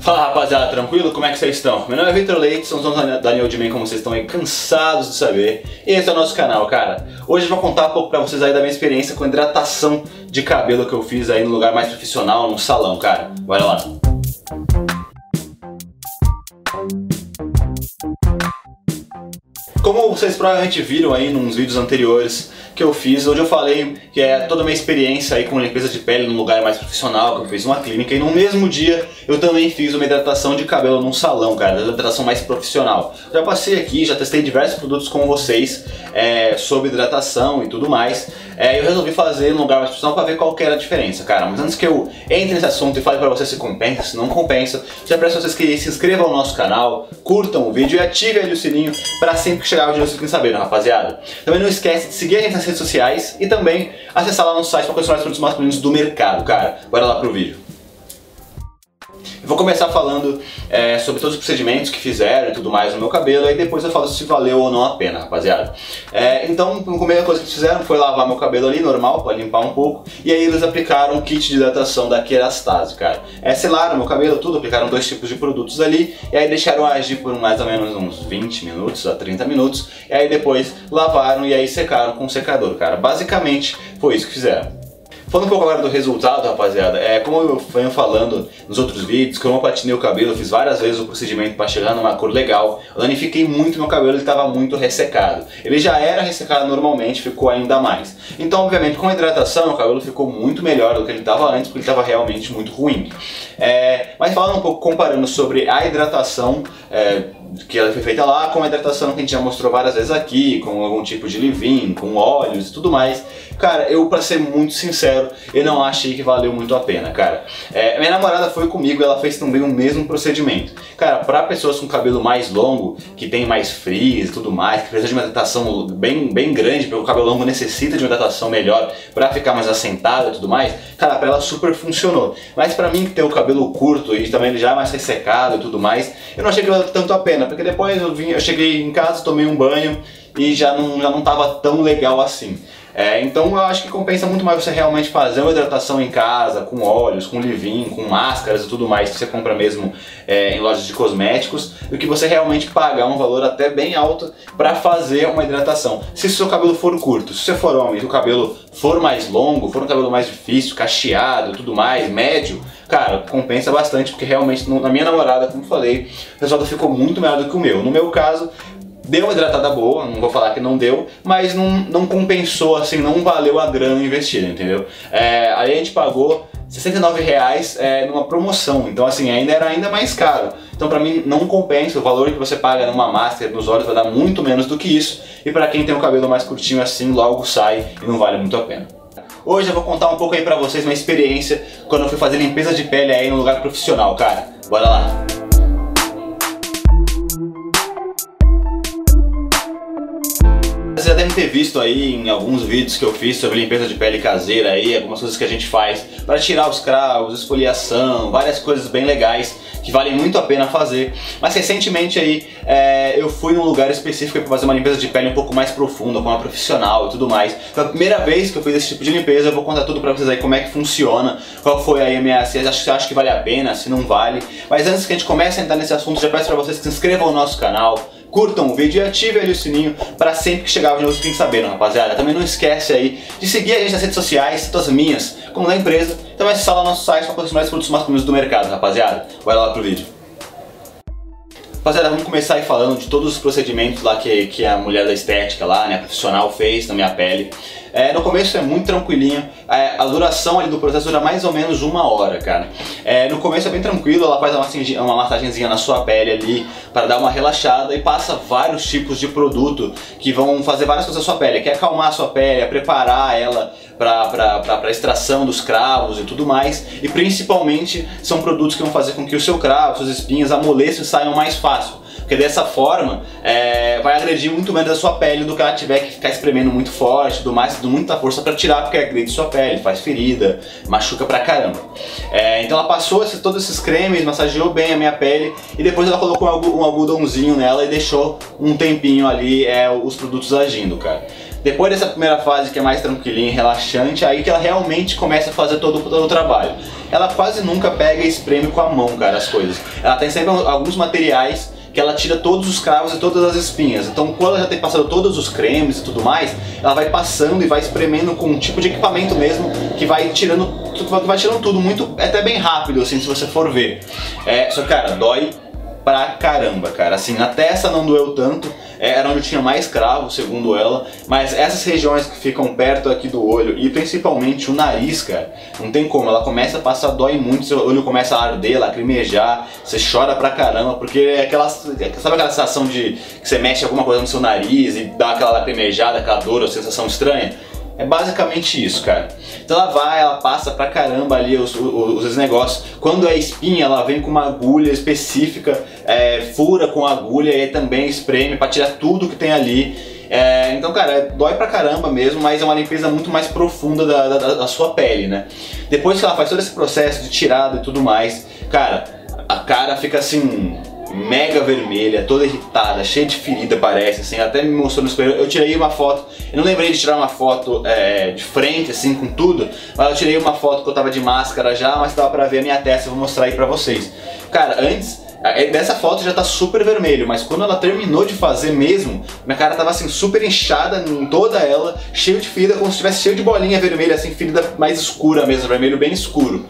Fala rapaziada, tranquilo? Como é que vocês estão? Meu nome é Vitor Leite, sou o Daniel de Man, como vocês estão aí cansados de saber. E esse é o nosso canal, cara. Hoje eu vou contar um pouco pra vocês aí da minha experiência com hidratação de cabelo que eu fiz aí no lugar mais profissional, num salão, cara. Bora lá. Como vocês provavelmente viram aí nos vídeos anteriores, que eu fiz, onde eu falei que é toda a minha experiência aí com limpeza de pele num lugar mais profissional, que eu fiz uma clínica, e no mesmo dia eu também fiz uma hidratação de cabelo num salão, cara, uma hidratação mais profissional. Já passei aqui, já testei diversos produtos com vocês é, sobre hidratação e tudo mais, é, eu resolvi fazer num lugar mais profissional para ver qual que era a diferença, cara. Mas antes que eu entre nesse assunto e fale para vocês se compensa, se não compensa, já peço a vocês que se inscrevam no nosso canal, curtam o vídeo e ativem o sininho para sempre que chegar o vídeo vocês fiquem sabendo, rapaziada. Também não esquece de seguir a gente nas redes sociais e também acessar lá no site para conhecer mais produtos masculinos do mercado, cara. Bora lá pro vídeo. Vou começar falando é, sobre todos os procedimentos que fizeram e tudo mais no meu cabelo, e depois eu falo se valeu ou não a pena, rapaziada. É, então, a primeira coisa que eles fizeram foi lavar meu cabelo ali, normal, para limpar um pouco, e aí eles aplicaram um kit de hidratação da Kerastase, cara. É, selaram meu cabelo, tudo, aplicaram dois tipos de produtos ali, e aí deixaram agir por mais ou menos uns 20 minutos a 30 minutos, e aí depois lavaram e aí secaram com o secador, cara. Basicamente, foi isso que fizeram. Falando um pouco agora do resultado, rapaziada, é como eu venho falando nos outros vídeos, que eu patinei o cabelo, fiz várias vezes o procedimento para chegar numa cor legal, eu danifiquei muito meu cabelo, ele estava muito ressecado. Ele já era ressecado normalmente, ficou ainda mais. Então, obviamente, com a hidratação, meu cabelo ficou muito melhor do que ele estava antes, porque ele estava realmente muito ruim. É, mas falando um pouco, comparando sobre a hidratação, é, que ela foi feita lá com a hidratação que a gente já mostrou várias vezes aqui, com algum tipo de leave-in, com óleos e tudo mais. Cara, eu pra ser muito sincero, eu não achei que valeu muito a pena, cara. É, minha namorada foi comigo, ela fez também o mesmo procedimento. Cara, pra pessoas com cabelo mais longo, que tem mais frizz e tudo mais, que precisa de uma hidratação bem, bem grande, porque o cabelo longo necessita de uma hidratação melhor pra ficar mais assentado e tudo mais, cara, pra ela super funcionou. Mas pra mim que tem o cabelo curto e também ele já mais ressecado e tudo mais, eu não achei que valeu tanto a pena porque depois eu, vim, eu cheguei em casa, tomei um banho e já não, já não tava tão legal assim. É, então eu acho que compensa muito mais você realmente fazer uma hidratação em casa, com óleos, com leave com máscaras e tudo mais que você compra mesmo é, em lojas de cosméticos, do que você realmente pagar um valor até bem alto para fazer uma hidratação. Se o seu cabelo for curto, se você for homem e o cabelo for mais longo, for um cabelo mais difícil, cacheado tudo mais, médio, cara, compensa bastante, porque realmente na minha namorada, como falei, o resultado ficou muito melhor do que o meu. No meu caso, deu uma hidratada boa, não vou falar que não deu, mas não, não compensou, assim, não valeu a grana investida, entendeu? É, aí a gente pagou 69 reais é, numa promoção, então assim, ainda era ainda mais caro. Então para mim não compensa, o valor que você paga numa máscara nos olhos vai dar muito menos do que isso, e para quem tem o cabelo mais curtinho assim, logo sai e não vale muito a pena. Hoje eu vou contar um pouco aí pra vocês uma experiência quando eu fui fazer limpeza de pele aí no lugar profissional, cara. Bora lá! Devem ter visto aí em alguns vídeos que eu fiz sobre limpeza de pele caseira aí, algumas coisas que a gente faz para tirar os cravos, esfoliação, várias coisas bem legais que valem muito a pena fazer. Mas recentemente aí é, eu fui num lugar específico para fazer uma limpeza de pele um pouco mais profunda, com uma profissional e tudo mais. Foi a primeira vez que eu fiz esse tipo de limpeza, eu vou contar tudo para vocês aí como é que funciona, qual foi aí a minha, se você acha que vale a pena, se não vale. Mas antes que a gente comece a entrar nesse assunto, já peço para vocês que se inscrevam no nosso canal, curtam o vídeo e ativem ali o sininho para sempre que chegar o vídeo vocês sabendo, rapaziada. Também não esquece aí de seguir a gente nas redes sociais, tanto as minhas como da empresa. Então acessar lá nosso site para conhecer mais produtos masculinos do mercado, rapaziada. Bora lá pro vídeo. Rapaziada, vamos começar aí falando de todos os procedimentos lá que, que a mulher da estética lá, né, profissional fez na minha pele. É, no começo é muito tranquilinho, é, a duração do processo dura mais ou menos uma hora, cara. É, no começo é bem tranquilo, ela faz uma, uma massagenzinha na sua pele ali para dar uma relaxada e passa vários tipos de produto que vão fazer várias coisas na sua pele, que é acalmar a sua pele, é preparar ela para extração dos cravos e tudo mais. E principalmente são produtos que vão fazer com que o seu cravo, suas espinhas amoleçam e saiam mais fácil. Porque dessa forma é, vai agredir muito menos a sua pele do que ela tiver que ficar espremendo muito forte, tudo mais, tudo muita força para tirar, porque agride sua pele, faz ferida, machuca pra caramba. É, então ela passou esse, todos esses cremes, massageou bem a minha pele e depois ela colocou um algodãozinho nela e deixou um tempinho ali é, os produtos agindo, cara. Depois dessa primeira fase que é mais tranquilinha, relaxante, aí que ela realmente começa a fazer todo, todo o trabalho. Ela quase nunca pega e espreme com a mão, cara, as coisas. Ela tem sempre alguns materiais que ela tira todos os cravos e todas as espinhas. Então, quando ela já tem passado todos os cremes e tudo mais, ela vai passando e vai espremendo com um tipo de equipamento mesmo que vai tirando, vai tirando tudo muito, até bem rápido, assim, se você for ver. É, só cara, dói pra caramba, cara. Assim, na testa não doeu tanto, é, era onde tinha mais cravo, segundo ela, mas essas regiões que ficam perto aqui do olho e principalmente o nariz, cara, não tem como, ela começa a passar, dói muito, seu olho começa a arder, lacrimejar, você chora pra caramba, porque é aquela, sabe aquela sensação de que você mexe alguma coisa no seu nariz e dá aquela lacrimejada, aquela dor, a sensação estranha? É basicamente isso, cara. Então ela vai, ela passa pra caramba ali os, os, os negócios. Quando é espinha, ela vem com uma agulha específica, é, fura com a agulha e também espreme pra tirar tudo que tem ali. É, então, cara, dói pra caramba mesmo, mas é uma limpeza muito mais profunda da, da, da sua pele, né? Depois que ela faz todo esse processo de tirada e tudo mais, cara, a cara fica assim mega vermelha, toda irritada, cheia de ferida parece, assim, até me mostrou no espelho. Eu tirei uma foto, eu não lembrei de tirar uma foto é, de frente, assim, com tudo, mas eu tirei uma foto que eu tava de máscara já, mas dava pra ver a minha testa, eu vou mostrar aí pra vocês. Cara, antes, é, dessa foto já tá super vermelho, mas quando ela terminou de fazer mesmo, minha cara tava assim super inchada em toda ela, cheio de ferida, como se tivesse cheio de bolinha vermelha, assim, ferida mais escura mesmo, vermelho bem escuro.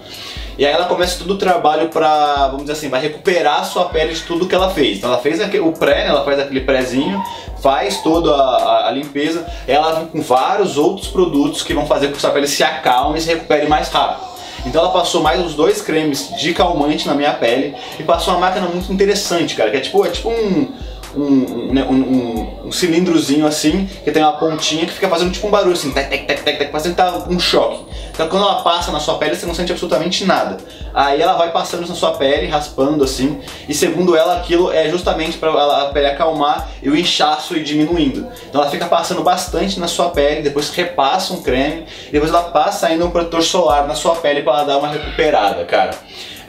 E aí ela começa todo o trabalho pra, vamos dizer assim, vai recuperar a sua pele de tudo que ela fez. Então ela fez o pré, né? ela faz aquele prézinho, faz toda a, a, limpeza, ela vem com vários outros produtos que vão fazer com que sua pele se acalme e se recupere mais rápido. Então ela passou mais uns dois cremes de calmante na minha pele e passou uma máquina muito interessante, cara, que é tipo, é tipo um um, né, um, um, um, cilindrozinho assim, que tem uma pontinha que fica fazendo tipo um barulho assim, tec, tec, tec, tec, fazendo tá um choque. Então quando ela passa na sua pele, você não sente absolutamente nada. Aí ela vai passando na sua pele, raspando assim, e segundo ela, aquilo é justamente para a pele acalmar e o inchaço ir diminuindo. Então ela fica passando bastante na sua pele, depois repassa um creme, depois ela passa ainda um protetor solar na sua pele para ela dar uma recuperada, cara.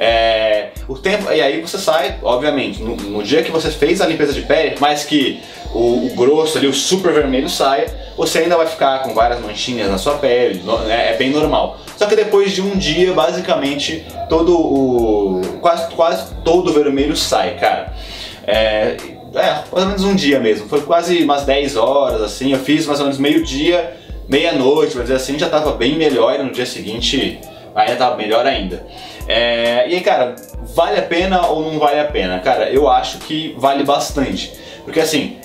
É, o tempo, e aí você sai, obviamente, no, no, dia que você fez a limpeza de pele, mais que o, o, grosso ali, o super vermelho saia, você ainda vai ficar com várias manchinhas na sua pele, é, é bem normal. Só que depois de um dia, basicamente, todo o. quase, quase todo o vermelho sai, cara. É, é, mais ou menos um dia mesmo. Foi quase umas 10 horas, assim. Eu fiz mais ou menos meio-dia, meia-noite, pra dizer assim, já tava bem melhor e no dia seguinte ainda tava melhor ainda. É, e aí, cara, vale a pena ou não vale a pena? Cara, eu acho que vale bastante. Porque assim,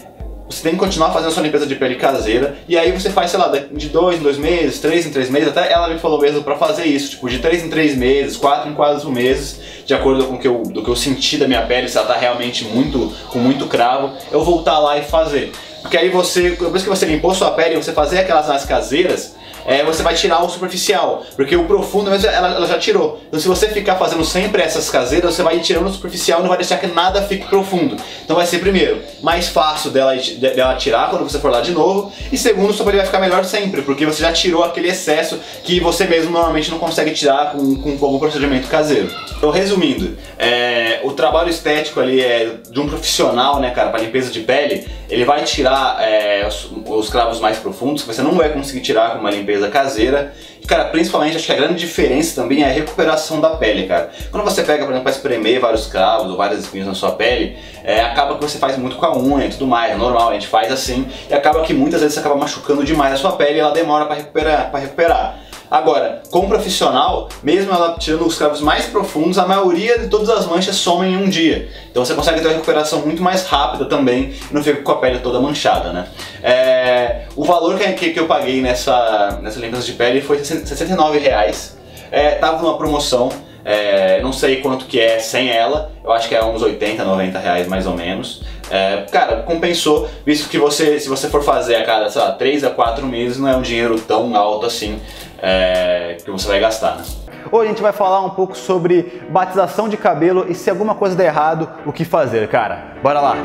você tem que continuar fazendo a sua limpeza de pele caseira e aí você faz, sei lá, de dois em dois meses, três em três meses, até ela me falou mesmo para fazer isso, tipo, de três em três meses, quatro em quatro meses, de acordo com o que eu, do que eu senti da minha pele, se ela tá realmente muito, com muito cravo, eu voltar lá e fazer. Porque aí você, depois que você limpou sua pele, você fazer aquelas nas caseiras, é, você vai tirar o superficial, porque o profundo ela, ela já tirou. Então se você ficar fazendo sempre essas caseiras, você vai tirando o superficial e não vai deixar que nada fique profundo. Então vai ser primeiro, mais fácil dela, dela tirar quando você for lá de novo, e segundo, sua pele vai ficar melhor sempre, porque você já tirou aquele excesso que você mesmo normalmente não consegue tirar com, com algum procedimento caseiro. Então resumindo, é, o trabalho estético ali é de um profissional, né, cara, para limpeza de pele, ele vai tirar é, os, os cravos mais profundos, que você não vai conseguir tirar com uma limpeza limpeza caseira. E, cara, principalmente acho que a grande diferença também é a recuperação da pele, cara. Quando você pega, por exemplo, para espremer vários cravos ou várias espinhas na sua pele, é, acaba que você faz muito com a unha e tudo mais, é normal, a gente faz assim, e acaba que muitas vezes você acaba machucando demais a sua pele e ela demora para recuperar, para recuperar. Agora, com profissional, mesmo ela tirando os cravos mais profundos, a maioria de todas as manchas somem em um dia. Então você consegue ter uma recuperação muito mais rápida também e não fica com a pele toda manchada, né? É, o valor que, que eu paguei nessa, nessa limpeza de pele foi 69 reais. É, tava numa promoção, é, não sei quanto que é sem ela, eu acho que é uns 80, 90 reais mais ou menos. É, cara, compensou, visto que você, se você for fazer a cada, sei lá, 3 a 4 meses, não é um dinheiro tão alto assim é, que você vai gastar. Né? Hoje a gente vai falar um pouco sobre batização de cabelo e se alguma coisa der errado, o que fazer, cara. Bora lá!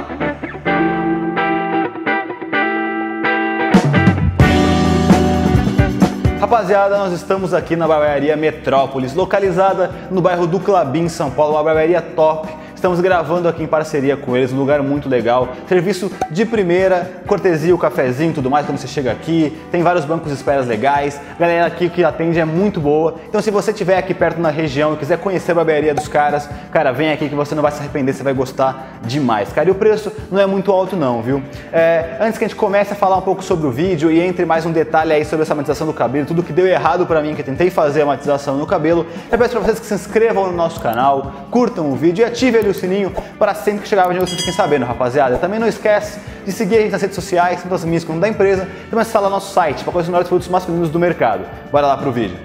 Rapaziada, nós estamos aqui na barbearia Metrópolis, localizada no bairro do Clabim, São Paulo, uma barbearia top Estamos gravando aqui em parceria com eles, um lugar muito legal. Serviço de primeira, cortesia, o cafezinho, tudo mais quando você chega aqui. Tem vários bancos de esperas legais. A galera aqui que atende é muito boa. Então se você estiver aqui perto na região e quiser conhecer a barbearia dos caras, cara, vem aqui que você não vai se arrepender, você vai gostar demais, cara. E o preço não é muito alto não, viu? É, antes que a gente comece a falar um pouco sobre o vídeo e entre mais um detalhe aí sobre essa matização do cabelo, tudo que deu errado para mim, que eu tentei fazer a matização no cabelo, eu peço para vocês que se inscrevam no nosso canal, curtam o vídeo e ativem ali o sininho para sempre que chegar o vídeo vocês fiquem sabendo, rapaziada. Também não esquece de seguir a gente nas redes sociais, tanto as minhas como da empresa, e também acessar lá nosso site para conhecer os melhores produtos masculinos do mercado. Bora lá pro vídeo.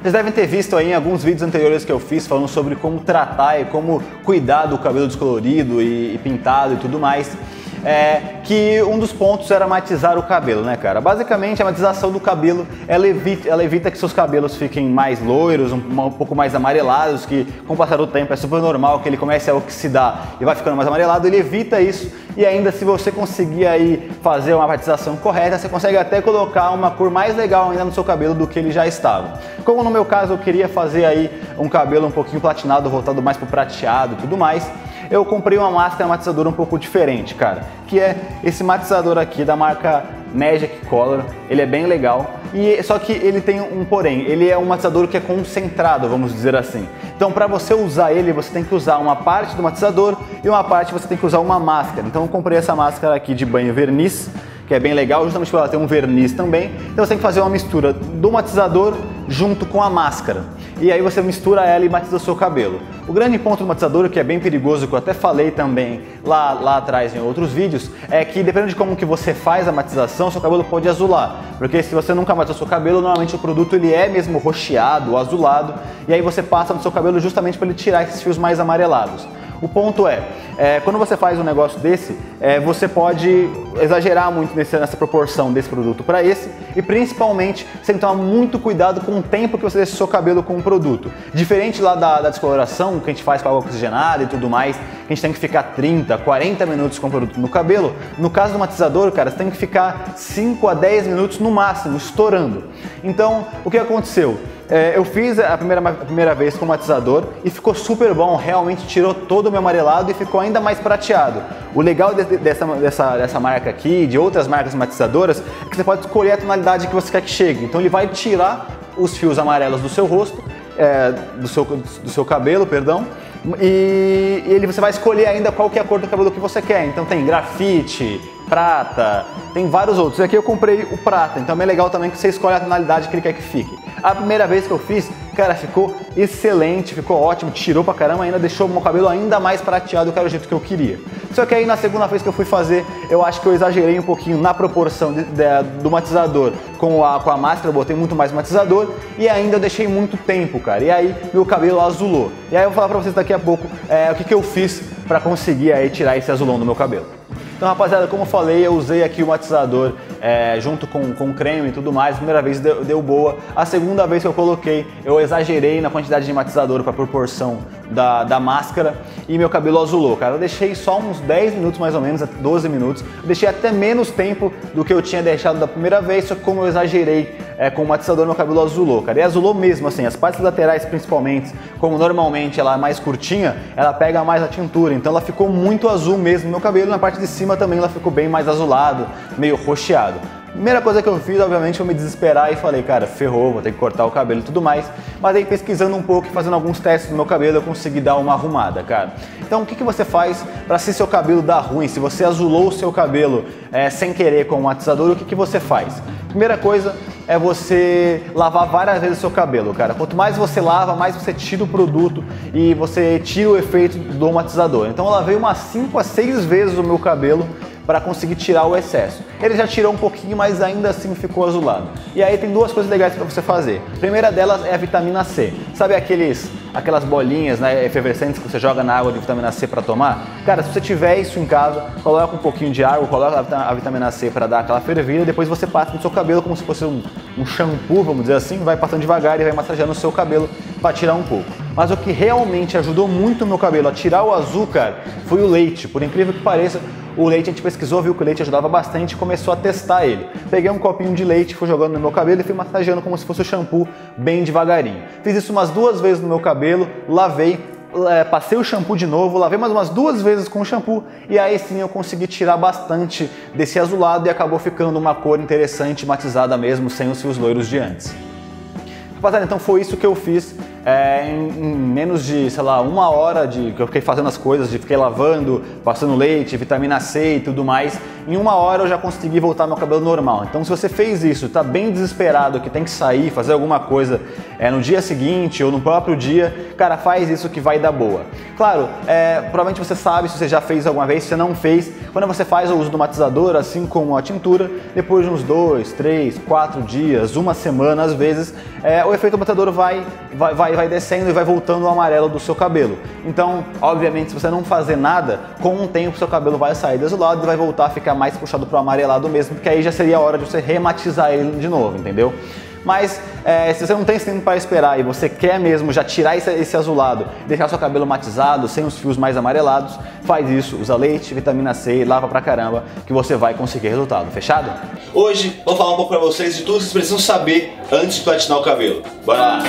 Vocês devem ter visto aí em alguns vídeos anteriores que eu fiz falando sobre como tratar e como cuidar do cabelo descolorido e pintado e tudo mais é, que um dos pontos era matizar o cabelo, né, cara? Basicamente, a matização do cabelo, ela evita, ela evita que seus cabelos fiquem mais loiros, um, um, pouco mais amarelados, que com o passar do tempo é super normal que ele comece a oxidar e vai ficando mais amarelado, ele evita isso e ainda se você conseguir aí fazer uma matização correta, você consegue até colocar uma cor mais legal ainda no seu cabelo do que ele já estava. Como no meu caso eu queria fazer aí um cabelo um pouquinho platinado, voltado mais pro prateado e tudo mais, eu comprei uma máscara matizadora um pouco diferente, cara, que é esse matizador aqui da marca Magic Color. Ele é bem legal, e só que ele tem um porém, ele é um matizador que é concentrado, vamos dizer assim. Então, para você usar ele, você tem que usar uma parte do matizador e uma parte você tem que usar uma máscara. Então, eu comprei essa máscara aqui de banho verniz, que é bem legal, justamente por ela ter um verniz também. Então, você tem que fazer uma mistura do matizador junto com a máscara e aí você mistura ela e matiza o seu cabelo. O grande ponto do matizador, que é bem perigoso, que eu até falei também lá, lá atrás em outros vídeos, é que dependendo de como que você faz a matização, seu cabelo pode azular. Porque se você nunca matiza o seu cabelo, normalmente o produto ele é mesmo roxeado, azulado, e aí você passa no seu cabelo justamente para ele tirar esses fios mais amarelados. O ponto é, é, quando você faz um negócio desse, é, você pode exagerar muito nesse, nessa proporção desse produto para esse e principalmente você tem que tomar muito cuidado com o tempo que você deixa o seu cabelo com o produto. Diferente lá da, da descoloração que a gente faz com água oxigenada e tudo mais, que a gente tem que ficar 30, 40 minutos com o produto no cabelo, no caso do matizador, cara, você tem que ficar 5 a 10 minutos no máximo, estourando. Então, o que aconteceu? É, eu fiz a primeira, a primeira vez com o matizador e ficou super bom, realmente tirou todo o meu amarelado e ficou ainda mais prateado. O legal de, dessa, dessa, dessa marca aqui, de outras marcas matizadoras, é que você pode escolher a tonalidade que você quer que chegue. Então ele vai tirar os fios amarelos do seu rosto, é, do, seu, do seu cabelo, perdão, e, ele, você vai escolher ainda qual que é a cor do cabelo que você quer. Então tem grafite, prata, tem vários outros. E aqui eu comprei o prata, então é legal também que você escolhe a tonalidade que ele quer que fique. A primeira vez que eu fiz, cara, ficou excelente, ficou ótimo, tirou pra caramba, ainda deixou o meu cabelo ainda mais prateado, que era o jeito que eu queria. Só que aí na segunda vez que eu fui fazer, eu acho que eu exagerei um pouquinho na proporção de, de, do matizador com a, com a máscara, eu botei muito mais matizador e ainda eu deixei muito tempo, cara. E aí meu cabelo azulou. E aí eu vou falar pra vocês daqui a pouco é, o que, que eu fiz para conseguir aí tirar esse azulão do meu cabelo. Então, rapaziada, como eu falei, eu usei aqui o matizador é, junto com, com creme e tudo mais. A primeira vez deu, deu, boa. A segunda vez que eu coloquei, eu exagerei na quantidade de matizador para proporção da, da máscara e meu cabelo azulou, cara. Eu deixei só uns 10 minutos mais ou menos, 12 minutos. Eu deixei até menos tempo do que eu tinha deixado da primeira vez, só que como eu exagerei é, com o matizador, meu cabelo azulou, cara. E azulou mesmo, assim, as partes laterais principalmente, como normalmente ela é mais curtinha, ela pega mais a tintura, então ela ficou muito azul mesmo meu cabelo, na parte de cima também ela ficou bem mais azulado, meio roxeado. Primeira coisa que eu fiz, obviamente, foi me desesperar e falei, cara, ferrou, vou ter que cortar o cabelo e tudo mais. Mas aí pesquisando um pouco e fazendo alguns testes no meu cabelo, eu consegui dar uma arrumada, cara. Então o que, que você faz para se seu cabelo dar ruim? Se você azulou o seu cabelo é, sem querer com o matizador, o que, que você faz? Primeira coisa é você lavar várias vezes o seu cabelo, cara. Quanto mais você lava, mais você tira o produto e você tira o efeito do matizador. Então eu lavei umas 5 a 6 vezes o meu cabelo para conseguir tirar o excesso. Ele já tirou um pouquinho, mas ainda assim ficou azulado. E aí tem duas coisas legais para você fazer. A primeira delas é a vitamina C. Sabe aqueles aquelas bolinhas né, efervescentes que você joga na água de vitamina C para tomar? Cara, se você tiver isso em casa, coloca um pouquinho de água, coloca a vitamina C para dar aquela fervida, depois você passa no seu cabelo como se fosse um, um shampoo, vamos dizer assim, vai passando devagar e vai massageando o seu cabelo para tirar um pouco. Mas o que realmente ajudou muito o meu cabelo a tirar o açúcar foi o leite. Por incrível que pareça, o leite a gente pesquisou, viu que o leite ajudava bastante e começou a testar ele. Peguei um copinho de leite, fui jogando no meu cabelo e fui massageando como se fosse o shampoo bem devagarinho. Fiz isso umas duas vezes no meu cabelo, lavei, é, passei o shampoo de novo, lavei mais umas duas vezes com o shampoo e aí sim eu consegui tirar bastante desse azulado e acabou ficando uma cor interessante, matizada mesmo, sem os fios loiros de antes. Rapaziada, então foi isso que eu fiz é, em, menos de, sei lá, uma hora de que eu fiquei fazendo as coisas, de fiquei lavando, passando leite, vitamina C e tudo mais. Em uma hora eu já consegui voltar meu cabelo normal. Então, se você fez isso, está bem desesperado, que tem que sair, fazer alguma coisa é, no dia seguinte ou no próprio dia, cara, faz isso que vai dar boa. Claro, é, provavelmente você sabe se você já fez alguma vez, se não fez, quando você faz o uso do matizador, assim como a tintura, depois de uns dois, três, quatro dias, uma semana às vezes, é, o efeito matizador vai, vai, vai vai, vai descendo e vai voltando o amarelo do seu cabelo. Então, obviamente, se você não fazer nada, com um tempo seu cabelo vai sair desolado e vai voltar a ficar mais puxado para o amarelado mesmo, porque aí já seria a hora de você rematizar ele de novo, entendeu? Mas é, se você não tem esse tempo para esperar e você quer mesmo já tirar esse, esse, azulado, deixar seu cabelo matizado, sem os fios mais amarelados, faz isso, usa leite, vitamina C, lava pra caramba, que você vai conseguir resultado. Fechado? Hoje vou falar um pouco para vocês de tudo que vocês precisam saber antes de platinar o cabelo. Bora lá!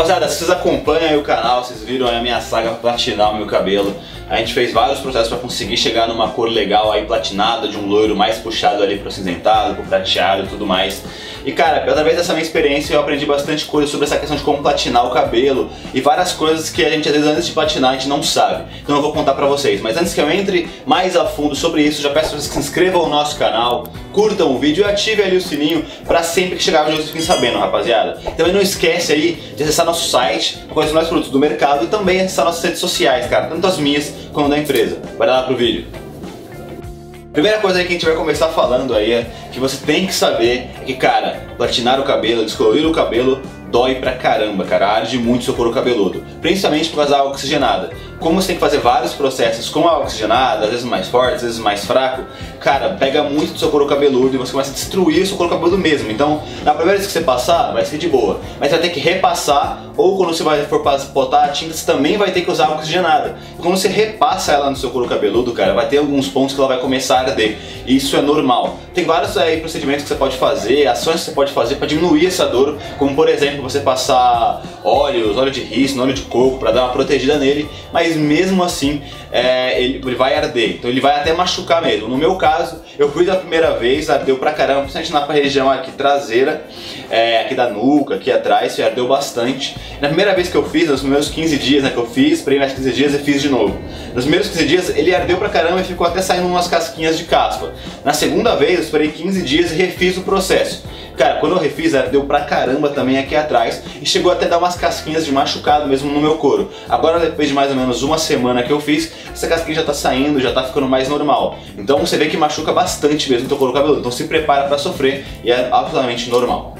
Rapaziada, se vocês acompanham o canal, vocês viram a minha saga platinar o meu cabelo. A gente fez vários processos para conseguir chegar numa cor legal aí platinada, de um loiro mais puxado ali pro cinzentado, pro prateado e tudo mais. E cara, através dessa minha experiência eu aprendi bastante coisa sobre essa questão de como platinar o cabelo e várias coisas que a gente às vezes antes de platinar a gente não sabe. Então eu vou contar pra vocês. Mas antes que eu entre mais a fundo sobre isso, já peço que vocês se inscrevam no nosso canal, curtam o vídeo e ativem ali o sininho para sempre que chegar vídeo vocês fiquem sabendo, rapaziada. Também não esquece aí de acessar nosso site, conhecer mais produtos do mercado e também acessar nossas redes sociais, cara, tanto as minhas como da empresa. Vai lá pro vídeo. Primeira coisa que a gente vai começar falando aí é que você tem que saber que, cara, platinar o cabelo, descolorir o cabelo dói pra caramba, cara, arde muito seu couro cabeludo, principalmente por causa da água oxigenada como você tem que fazer vários processos com a oxigenada, às vezes mais forte, às vezes mais fraco, cara, pega muito do seu couro cabeludo e você começa a destruir o seu couro cabeludo mesmo. Então, na primeira vez que você passar, vai ser de boa. Mas você vai ter que repassar, ou quando você vai for botar a tinta, você também vai ter que usar a oxigenada. E quando você repassa ela no seu couro cabeludo, cara, vai ter alguns pontos que ela vai começar a arder. E isso é normal. Tem vários aí procedimentos que você pode fazer, ações que você pode fazer para diminuir essa dor, como por exemplo, você passar óleos, óleo de rícino, óleo de coco para dar uma protegida nele, mas mesmo assim é, ele, ele, vai arder, então ele vai até machucar mesmo. No meu caso, eu fui da primeira vez, ardeu pra caramba, principalmente na região aqui traseira, é, aqui da nuca, aqui atrás, ardeu bastante. Na primeira vez que eu fiz, nos primeiros 15 dias né, que eu fiz, esperei mais 15 dias e fiz de novo. Nos primeiros 15 dias ele ardeu pra caramba e ficou até saindo umas casquinhas de caspa. Na segunda vez eu esperei 15 dias e refiz o processo. Cara, quando eu refiz, deu pra caramba também aqui atrás e chegou até a dar umas casquinhas de machucado mesmo no meu couro. Agora, depois de mais ou menos uma semana que eu fiz, essa casquinha já tá saindo, já tá ficando mais normal. Então você vê que machuca bastante mesmo teu couro cabeludo. Então se prepara para sofrer e é absolutamente normal.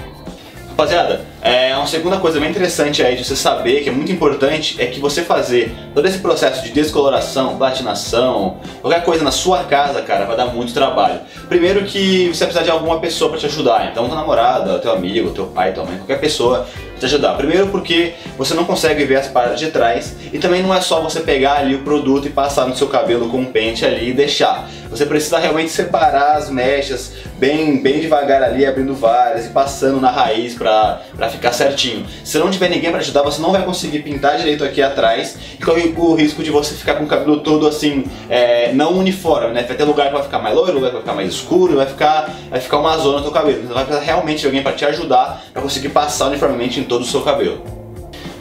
Rapaziada, é uma segunda coisa bem interessante aí de você saber, que é muito importante, é que você fazer todo esse processo de descoloração, platinação, qualquer coisa na sua casa, cara, vai dar muito trabalho. Primeiro que você vai precisar de alguma pessoa para te ajudar, então tua namorada, teu amigo, teu pai, tua mãe, qualquer pessoa te ajudar. Primeiro porque você não consegue ver as partes de trás e também não é só você pegar ali o produto e passar no seu cabelo com um pente ali e deixar. Você precisa realmente separar as mechas bem, bem devagar ali, abrindo várias e passando na raiz pra, pra ficar certinho. Se não tiver ninguém para ajudar, você não vai conseguir pintar direito aqui atrás e corre o risco de você ficar com o cabelo todo assim, é, não uniforme, né? Vai ter lugar que vai ficar mais loiro, lugar que vai ficar mais escuro, vai ficar, vai ficar uma zona no teu cabelo. Então vai precisar realmente de alguém para te ajudar para conseguir passar uniformemente em todo o seu cabelo.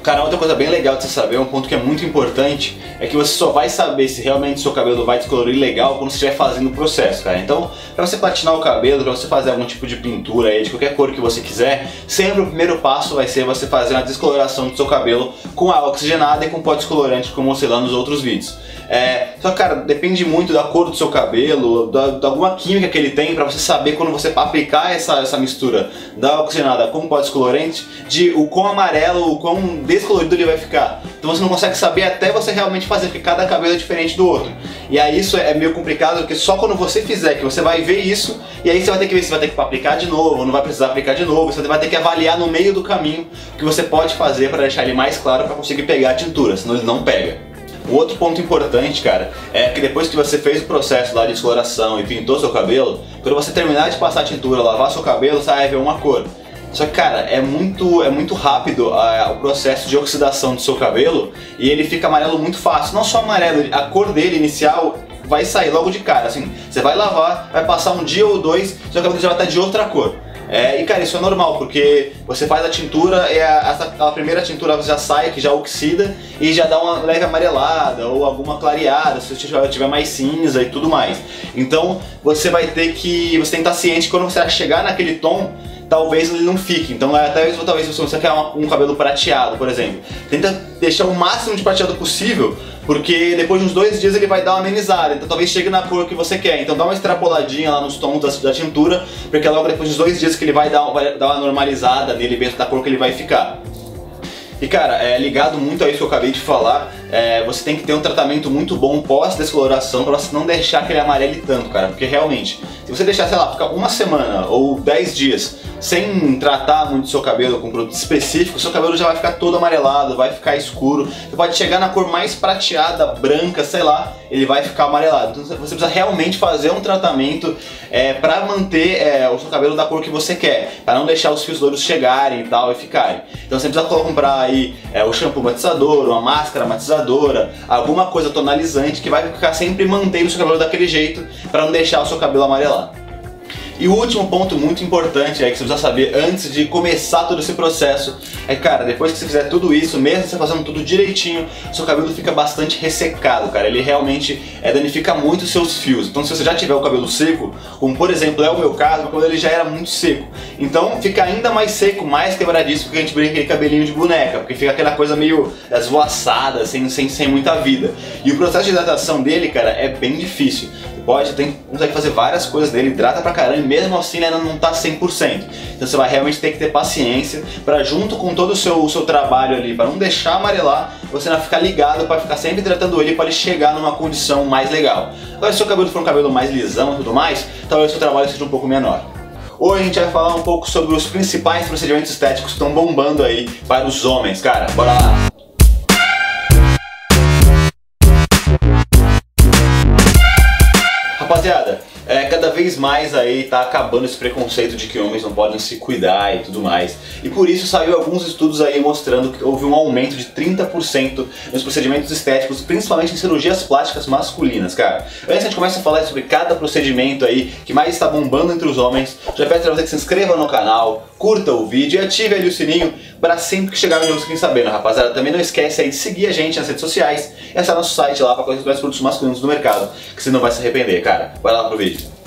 Cara, outra coisa bem legal de você saber, um ponto que é muito importante, é que você só vai saber se realmente seu cabelo vai descolorir legal quando você estiver fazendo o processo, cara. Então, para você platinar o cabelo, para você fazer algum tipo de pintura aí, de qualquer cor que você quiser, sempre o primeiro passo vai ser você fazer uma descoloração do seu cabelo com água oxigenada e com pó descolorante, como eu mostrei lá nos outros vídeos. É, só cara, depende muito da cor do seu cabelo, da, de alguma química que ele tem para você saber quando você aplicar essa, essa mistura da oxigenada com pó descolorante, de o quão amarelo, o quão descolorido ele vai ficar. Então você não consegue saber até você realmente fazer, porque cada cabelo é diferente do outro. E aí isso é meio complicado, porque só quando você fizer que você vai ver isso, e aí você vai ter que ver se vai ter que aplicar de novo, não vai precisar aplicar de novo, você vai ter que avaliar no meio do caminho o que você pode fazer para deixar ele mais claro para conseguir pegar a tintura, senão ele não pega. O outro ponto importante, cara, é que depois que você fez o processo lá de exploração e pintou seu cabelo, quando você terminar de passar a tintura, lavar seu cabelo, você vai ver uma cor. Só que, cara, é muito, é muito rápido a, o processo de oxidação do seu cabelo e ele fica amarelo muito fácil. Não só amarelo, a cor dele inicial vai sair logo de cara. Assim, você vai lavar, vai passar um dia ou dois, seu cabelo já vai estar de outra cor. É, e cara, isso é normal, porque você faz a tintura e a, a, a, primeira tintura já sai, que já oxida e já dá uma leve amarelada ou alguma clareada, se tiver, tiver mais cinza e tudo mais. Então você vai ter que. Você tem que estar ciente que quando você chegar naquele tom, talvez ele não fique. Então, é, até talvez se você quer um cabelo prateado, por exemplo, tenta deixar o máximo de prateado possível, porque depois de uns dois dias ele vai dar uma amenizada. Então, talvez chegue na cor que você quer. Então, dá uma extrapoladinha lá nos tons da, da tintura, porque logo depois dos dois dias que ele vai dar, vai dar uma normalizada nele dentro da cor que ele vai ficar. E cara, é ligado muito a isso que eu acabei de falar, é, você tem que ter um tratamento muito bom pós-descoloração para você não deixar que ele amarele tanto, cara. Porque realmente, se você deixar, sei lá, ficar uma semana ou 10 dias sem tratar muito seu cabelo com produto específico, seu cabelo já vai ficar todo amarelado, vai ficar escuro. Você pode chegar na cor mais prateada, branca, sei lá, ele vai ficar amarelado. Então você precisa realmente fazer um tratamento é, para manter é, o seu cabelo da cor que você quer, para não deixar os fios loiros chegarem e tal e ficarem. Então você precisa comprar aí é, o shampoo matizador, uma máscara matizadora, alguma coisa tonalizante que vai ficar sempre mantendo o seu cabelo daquele jeito para não deixar o seu cabelo amarelar. E o último ponto muito importante é que você precisa saber antes de começar todo esse processo é cara, depois que você fizer tudo isso, mesmo você fazendo tudo direitinho, seu cabelo fica bastante ressecado, cara. Ele realmente é, danifica muito os seus fios. Então se você já tiver o cabelo seco, como por exemplo é o meu caso, quando ele já era muito seco. Então fica ainda mais seco, mais quebradiço, porque a gente brinca aquele cabelinho de boneca, porque fica aquela coisa meio esvoaçada, sem, sem, sem muita vida. E o processo de hidratação dele, cara, é bem difícil pode, tem, consegue fazer várias coisas dele, hidrata pra caramba e mesmo assim ainda não tá 100%. Então você vai realmente ter que ter paciência para junto com todo o seu, o seu trabalho ali, para não deixar amarelar, você não ficar ligado para ficar sempre hidratando ele para ele chegar numa condição mais legal. Agora se o seu cabelo for um cabelo mais lisão e tudo mais, talvez o seu trabalho seja um pouco menor. Hoje a gente vai falar um pouco sobre os principais procedimentos estéticos que estão bombando aí para os homens, cara. Bora lá! Vez mais aí tá acabando esse preconceito de que homens não podem se cuidar e tudo mais. E por isso saiu alguns estudos aí mostrando que houve um aumento de 30% nos procedimentos estéticos, principalmente em cirurgias plásticas masculinas, cara. Antes a gente começa a falar sobre cada procedimento aí que mais está bombando entre os homens, já peço pra você que se inscreva no canal, curta o vídeo e ative ali o sininho para sempre que chegar vídeo você sabendo, rapaziada. Também não esquece aí de seguir a gente nas redes sociais e acessar nosso site lá para conhecer os mais produtos masculinos do mercado, que você não vai se arrepender, cara. Vai lá pro vídeo.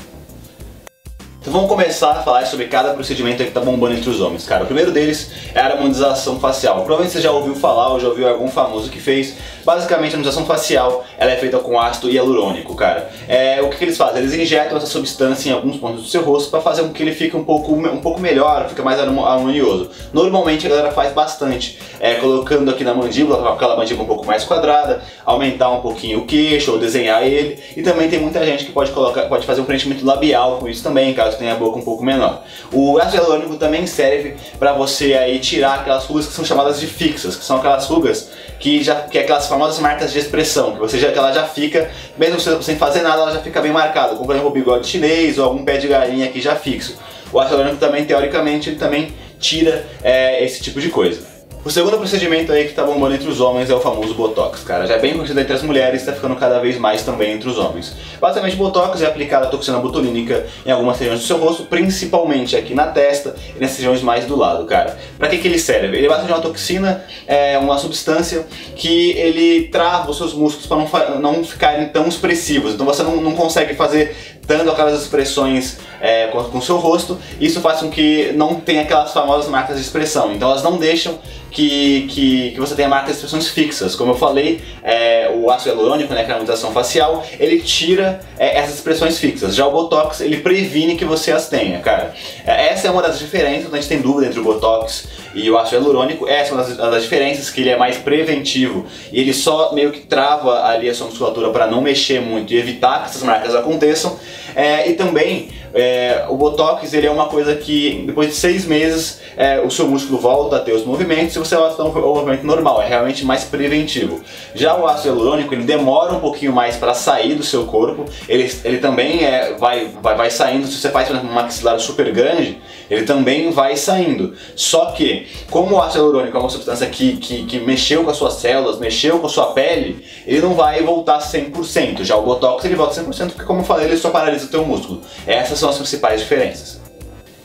Então vamos começar a falar sobre cada procedimento que está bombando entre os homens, cara. O primeiro deles é a harmonização facial. Provavelmente você já ouviu falar ou já ouviu algum famoso que fez. Basicamente, a harmonização facial ela é feita com ácido hialurônico, cara. É, o que, que eles fazem? Eles injetam essa substância em alguns pontos do seu rosto para fazer com que ele fique um pouco, um pouco melhor, fica mais harmonioso. Normalmente a galera faz bastante, é, colocando aqui na mandíbula, aquela mandíbula um pouco mais quadrada, aumentar um pouquinho o queixo ou desenhar ele. E também tem muita gente que pode colocar, pode fazer um preenchimento labial com isso também, caso tem a boca um pouco menor. O ácido hialurônico também serve para você aí tirar aquelas rugas que são chamadas de fixas, que são aquelas rugas que já que é aquelas famosas marcas de expressão, que você já que ela já fica, mesmo sem fazer nada, ela já fica bem marcada, como por exemplo o bigode chinês ou algum pé de galinha aqui já fixo. O ácido hialurônico também teoricamente ele também tira é, esse tipo de coisa. O segundo procedimento aí que tá bombando entre os homens é o famoso Botox, cara. Já é bem conhecido entre as mulheres e tá ficando cada vez mais também entre os homens. Basicamente, Botox é aplicada a toxina botulínica em algumas regiões do seu rosto, principalmente aqui na testa e nas regiões mais do lado, cara. Pra que, que ele serve? Ele é uma toxina, é uma substância que ele trava os seus músculos para não, não ficarem tão expressivos. Então você não, não consegue fazer tanto aquelas expressões é, com o seu rosto, isso faz com que não tenha aquelas famosas marcas de expressão. Então elas não deixam que, que, que você tenha marcas de expressões fixas. Como eu falei, é, o ácido hialurônico, né, que é a harmonização facial, ele tira é, essas expressões fixas. Já o Botox, ele previne que você as tenha, cara. É, essa é uma das diferenças, quando a gente tem dúvida entre o Botox e o ácido hialurônico, essa é uma das, das diferenças, que ele é mais preventivo e ele só meio que trava ali a sua musculatura para não mexer muito e evitar que essas marcas aconteçam. É, e também é, o Botox ele é uma coisa que depois de seis meses é, o seu músculo volta a ter os movimentos e você vai ter um movimento normal, é realmente mais preventivo. Já o ácido hialurônico ele demora um pouquinho mais para sair do seu corpo, ele, ele também é, vai, vai, vai saindo, se você faz por exemplo, um maxilar super grande, ele também vai saindo. Só que, como o ácido hialurônico é uma substância que, que, que mexeu com as suas células, mexeu com a sua pele, ele não vai voltar 100%. Já o Botox ele volta 100% porque, como eu falei, ele só paralisa o teu músculo. Essas são as principais diferenças.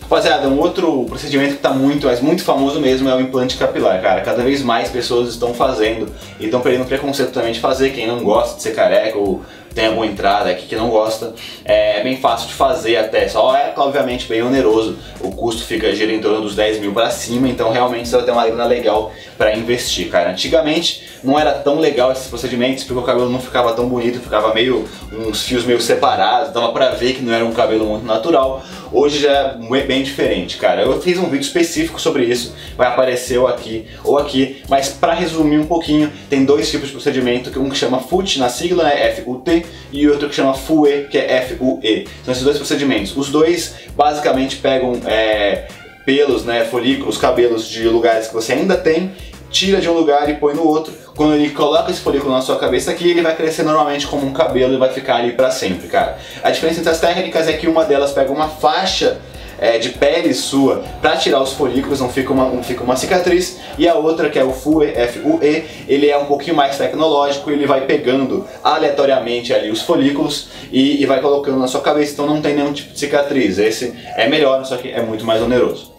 Rapaziada, um outro procedimento que está muito, mas muito famoso mesmo é o implante capilar, cara. Cada vez mais pessoas estão fazendo e estão perdendo preconceito também de fazer. Quem não gosta de ser careca ou tem alguma entrada aqui que não gosta, é bem fácil de fazer até, só é obviamente bem oneroso, o custo fica gira em torno dos 10 mil para cima, então realmente você vai ter uma grana legal para investir, cara. Antigamente não era tão legal esses procedimentos porque o cabelo não ficava tão bonito, ficava meio uns fios meio separados, dava para ver que não era um cabelo muito natural. Hoje já é bem diferente, cara. Eu fiz um vídeo específico sobre isso, vai aparecer ou aqui ou aqui, mas para resumir um pouquinho, tem dois tipos de procedimento, um que chama FUT na sigla, né, F-U-T, e outro que chama FUE, que é F-U-E. São esses dois procedimentos. Os dois basicamente pegam é, pelos, né, folículos, cabelos de lugares que você ainda tem, tira de um lugar e põe no outro. Quando ele coloca esse folículo na sua cabeça aqui, ele vai crescer normalmente como um cabelo e vai ficar ali para sempre, cara. A diferença entre as técnicas é que uma delas pega uma faixa é, de pele sua para tirar os folículos, não fica uma, não fica uma cicatriz. E a outra, que é o FUE, F-U-E, ele é um pouquinho mais tecnológico, ele vai pegando aleatoriamente ali os folículos e, e vai colocando na sua cabeça, então não tem nenhum tipo de cicatriz. Esse é melhor, só que é muito mais oneroso.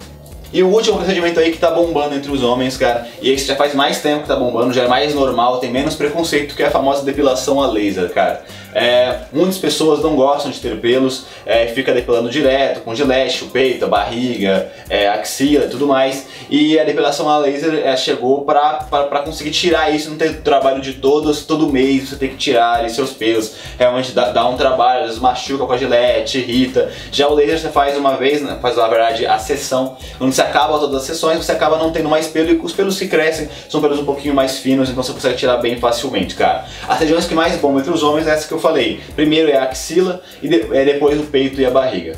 E o último procedimento aí que tá bombando entre os homens, cara, e esse já faz mais tempo que tá bombando, já é mais normal, tem menos preconceito, que é a famosa depilação a laser, cara. É, muitas pessoas não gostam de ter pelos, é, fica depilando direto, com gilete, o peito, a barriga, é, axila e tudo mais. E a depilação a laser é, chegou para conseguir tirar isso, não ter trabalho de todos, todo mês você tem que tirar ali, seus pelos. Realmente dá, dá, um trabalho, às vezes machuca com a gilete, irrita. Já o laser você faz uma vez, né, faz na verdade a sessão, quando você acaba todas as sessões, você acaba não tendo mais pelo e os pelos que crescem são pelos um pouquinho mais finos, então você consegue tirar bem facilmente, cara. As regiões que mais bombam entre os homens é essa que eu falei. Primeiro é a axila e de, é depois o peito e a barriga.